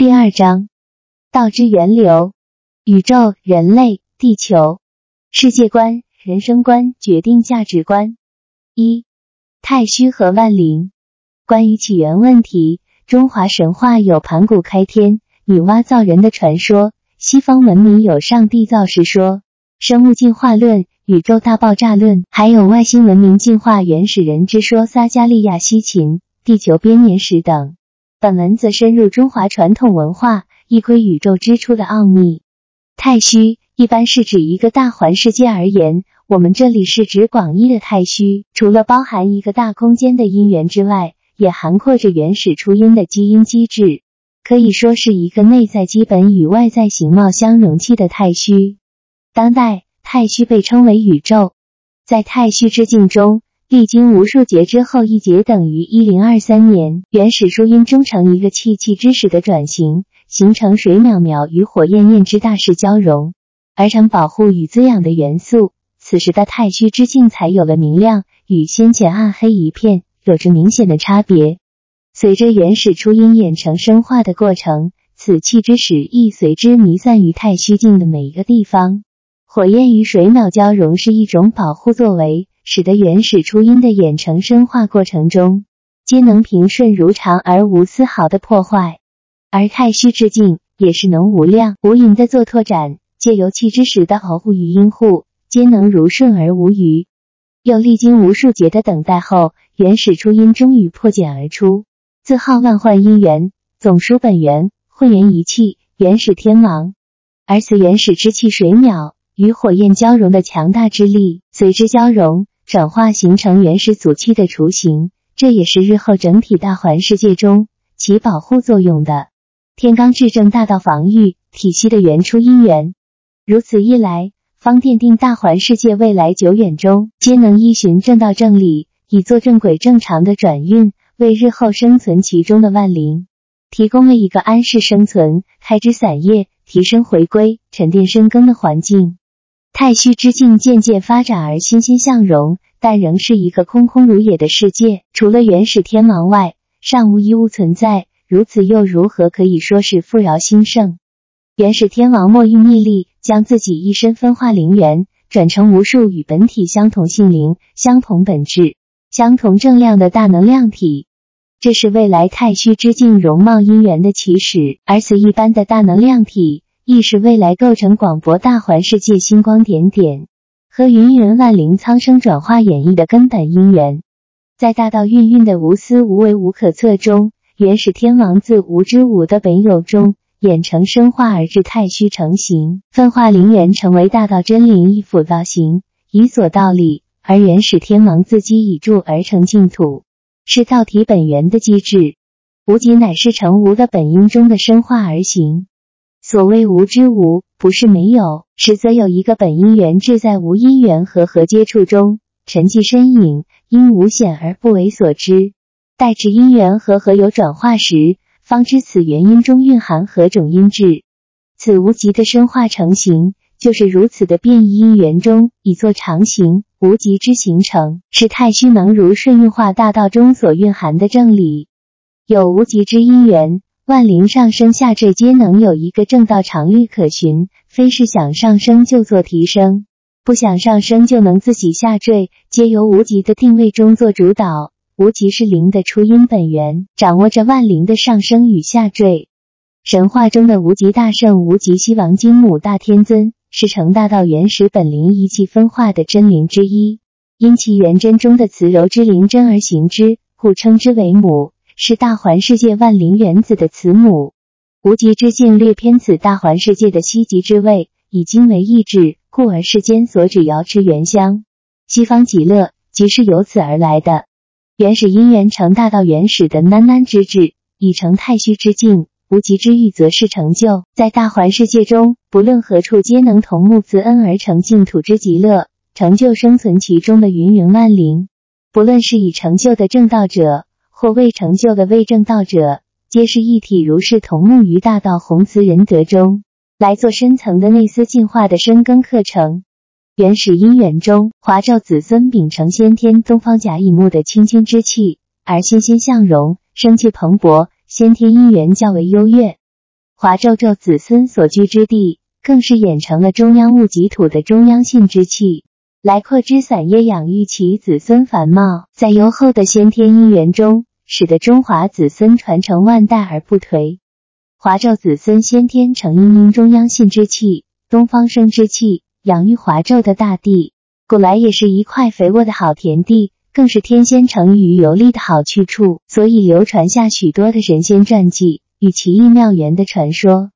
第二章，道之源流，宇宙、人类、地球，世界观、人生观决定价值观。一、太虚和万灵。关于起源问题，中华神话有盘古开天、女娲造人的传说；西方文明有上帝造世说、生物进化论、宇宙大爆炸论，还有外星文明进化原始人之说、撒加利亚西秦、地球编年史等。本文则深入中华传统文化，一窥宇宙之初的奥秘。太虚一般是指一个大环世界而言，我们这里是指广义的太虚，除了包含一个大空间的因缘之外，也涵括着原始初因的基因机制，可以说是一个内在基本与外在形貌相容器的太虚。当代太虚被称为宇宙，在太虚之境中。历经无数劫之后，一劫等于一零二三年，原始初音终成一个气气之始的转型，形成水淼淼与火焰焰之大势交融，而成保护与滋养的元素。此时的太虚之境才有了明亮，与先前暗黑一片有着明显的差别。随着原始初音演成生化的过程，此气之始亦随之弥散于太虚境的每一个地方。火焰与水淼交融是一种保护作为。使得原始初音的演成生化过程中，皆能平顺如常而无丝毫的破坏；而太虚之境也是能无量无垠的做拓展，借由气之时的偶护与因护，皆能如顺而无余。又历经无数劫的等待后，原始初音终于破茧而出，自号万幻因缘，总书本源，混元一气，原始天王。而此原始之气水淼与火焰交融的强大之力，随之交融。转化形成原始祖气的雏形，这也是日后整体大环世界中起保护作用的天罡至正大道防御体系的原初因缘。如此一来，方奠定大环世界未来久远中皆能依循正道正理，以做正轨正常的转运，为日后生存其中的万灵提供了一个安适生存、开枝散叶、提升回归、沉淀深耕的环境。太虚之境渐渐发展而欣欣向荣，但仍是一个空空如也的世界。除了原始天王外，尚无一物存在。如此又如何可以说是富饶兴盛？原始天王莫用逆力，将自己一身分化灵元，转成无数与本体相同性灵、相同本质、相同正量的大能量体。这是未来太虚之境容貌因缘的起始，而此一般的大能量体。亦是未来构成广博大环世界星光点点和芸芸万灵苍生转化演绎的根本因缘，在大道运运的无私无为无可测中，原始天王自无之无的本有中演成生化而至太虚成形，分化灵元成为大道真灵一辅道行，以所道理。而原始天王自基以助而成净土，是道体本源的机制。无极乃是成无的本因中的生化而行。所谓无之无，不是没有，实则有一个本因缘志在无因缘和合接触中沉寂身影，因无显而不为所知。待至因缘和合有转化时，方知此原因中蕴含何种因质。此无极的生化成形，就是如此的变异因缘中以作常形。无极之形成，是太虚能如顺运化大道中所蕴含的正理。有无极之因缘。万灵上升下坠，皆能有一个正道常律可循，非是想上升就做提升，不想上升就能自己下坠，皆由无极的定位中做主导。无极是灵的初因本源，掌握着万灵的上升与下坠。神话中的无极大圣无极西王金母大天尊，是成大道原始本灵一气分化的真灵之一，因其元真中的慈柔之灵真而行之，故称之为母。是大环世界万灵原子的慈母，无极之境略偏此大环世界的西极之位，以今为意志，故而世间所指瑶池原香，西方极乐，即是由此而来的。原始因缘成大道原始的喃喃之志，已成太虚之境，无极之欲则是成就，在大环世界中，不论何处皆能同沐慈恩而成净土之极乐，成就生存其中的芸芸万灵。不论是已成就的正道者。或未成就的未正道者，皆是一体，如是同沐于大道宏慈仁德中，来做深层的内思进化的深耕课程。原始因缘中，华胄子孙秉承先天东方甲乙木的清清之气，而欣欣向荣，生气蓬勃，先天因缘较为优越。华胄胄子孙所居之地，更是演成了中央戊己土的中央性之气，来扩之散叶，养育其子孙繁茂，在优厚的先天姻缘中，使得中华子孙传承万代而不颓。华胄子孙先天承阴阴中央信之气，东方生之气，养育华胄的大地，古来也是一块肥沃的好田地。更是天仙成鱼游历的好去处，所以流传下许多的神仙传记与奇异妙缘的传说。